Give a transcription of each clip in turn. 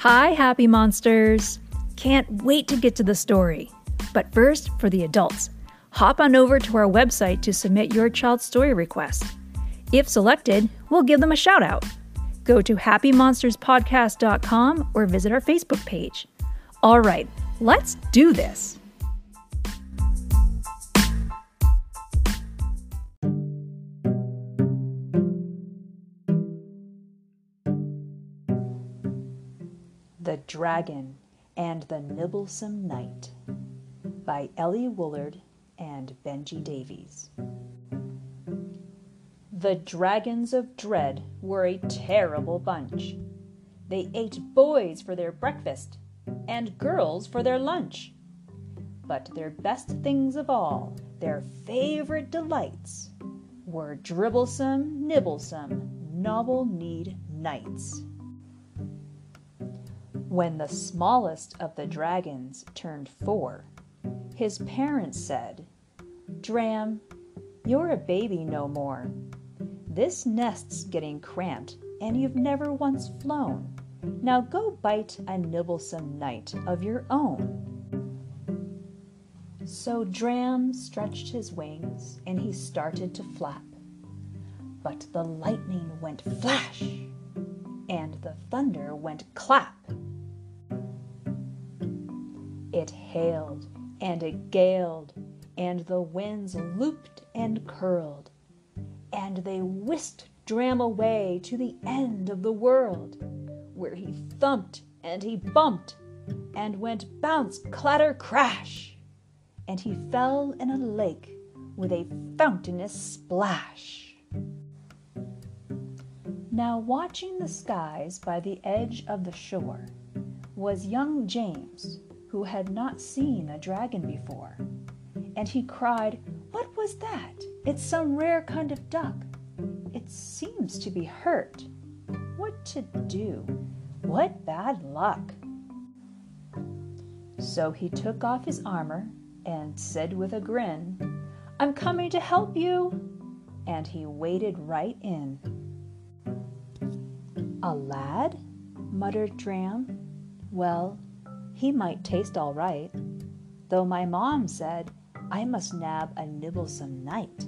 Hi, happy monsters! Can't wait to get to the story. But first, for the adults, hop on over to our website to submit your child's story request. If selected, we'll give them a shout out. Go to happymonsterspodcast.com or visit our Facebook page. All right, let's do this. The Dragon and the Nibblesome Knight by Elli Woollard and Benji Davies. The Dragons of Dread were a terrible bunch. They ate boys for their breakfast and girls for their lunch. But their best things of all, their favorite delights, were dribblesome, nibblesome, nobble kneed knights. When the smallest of the dragons turned four, his parents said, Dram, you're a baby no more. This nest's getting cramped, and you've never once flown. Now go bite a nibblesome knight of your own. So Dram stretched his wings, and he started to flap. But the lightning went flash, and the thunder went clap. Hailed and it galed, and the winds looped and curled, and they whisked Dram away to the end of the world, where he thumped and he bumped, and went bounce, clatter, crash, and he fell in a lake with a fountainous splash. Now, watching the skies by the edge of the shore was young James who had not seen a dragon before. And he cried, What was that? It's some rare kind of duck. It seems to be hurt. What to do? What bad luck! So he took off his armor and said with a grin, I'm coming to help you. And he waded right in. A lad? muttered Dram. Well, he might taste all right, though my mom said I must nab a nibblesome knight.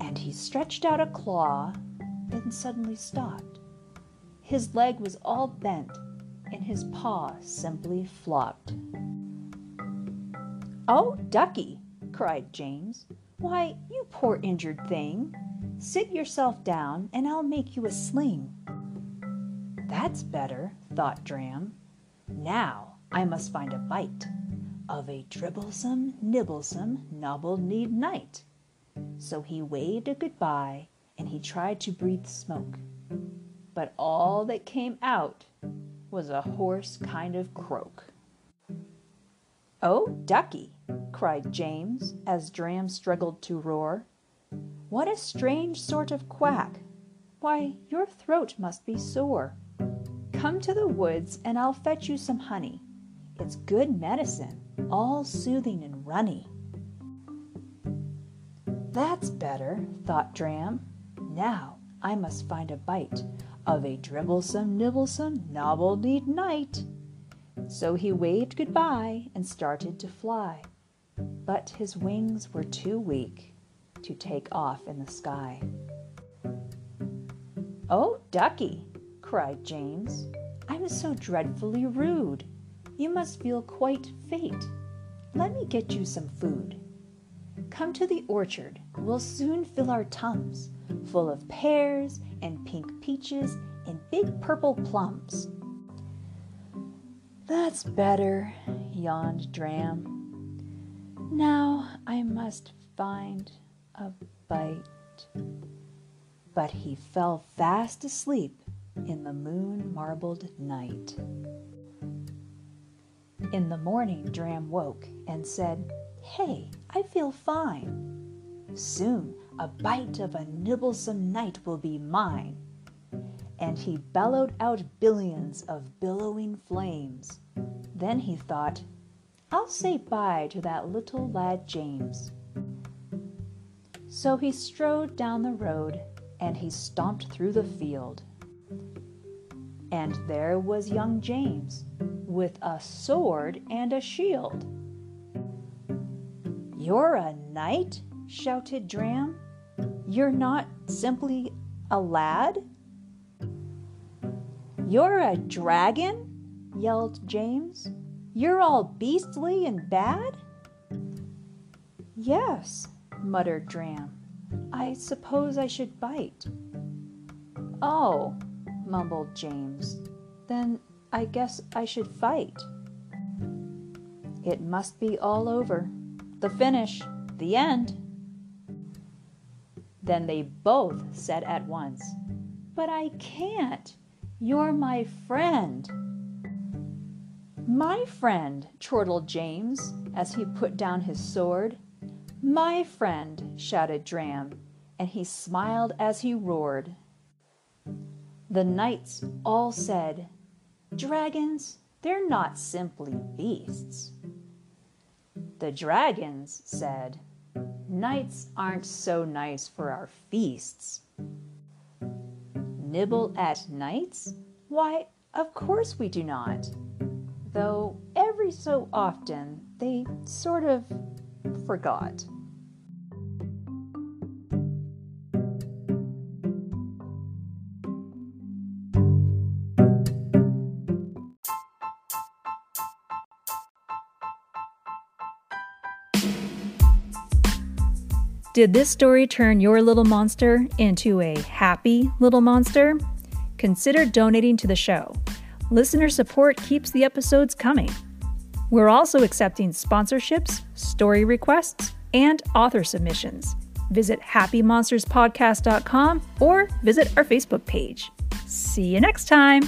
And he stretched out a claw, then suddenly stopped. His leg was all bent, and his paw simply flopped. Oh, ducky, cried James. Why, you poor injured thing. Sit yourself down, and I'll make you a sling. That's better, thought Dram. Now I must find a bite of a dribblesome, nibblesome, nobble kneed knight. So he waved a goodbye and he tried to breathe smoke. But all that came out was a hoarse kind of croak. Oh, ducky, cried James as Dram struggled to roar. What a strange sort of quack! Why, your throat must be sore. Come to the woods and I'll fetch you some honey. It's good medicine, all soothing and runny. That's better, thought Dram. Now I must find a bite of a dribblesome, nibblesome, nobble kneed knight. So he waved goodbye and started to fly. But his wings were too weak to take off in the sky. Oh, ducky, cried James. I'm so dreadfully rude. You must feel quite faint. Let me get you some food. Come to the orchard. We'll soon fill our tums full of pears and pink peaches and big purple plums. That's better, yawned Dram. Now I must find a bite. But he fell fast asleep in the moon marbled night. In the morning, Dram woke and said, Hey, I feel fine. Soon a bite of a nibblesome knight will be mine. And he bellowed out billions of billowing flames. Then he thought, I'll say bye to that little lad James. So he strode down the road and he stomped through the field. And there was young James with a sword and a shield. You're a knight? shouted Dram. You're not simply a lad? You're a dragon? yelled James. You're all beastly and bad? Yes, muttered Dram. I suppose I should bite. Oh, mumbled James. Then I guess I should fight. It must be all over. The finish. The end. Then they both said at once, But I can't. You're my friend. My friend, chortled James as he put down his sword. My friend, shouted Dram, and he smiled as he roared. The knights all said, Dragons, they're not simply beasts. The dragons said, Knights aren't so nice for our feasts. Nibble at knights? Why, of course we do not. Though every so often they sort of forgot. Did this story turn your little monster into a happy little monster? Consider donating to the show. Listener support keeps the episodes coming. We're also accepting sponsorships, story requests, and author submissions. Visit happymonsterspodcast.com or visit our Facebook page. See you next time.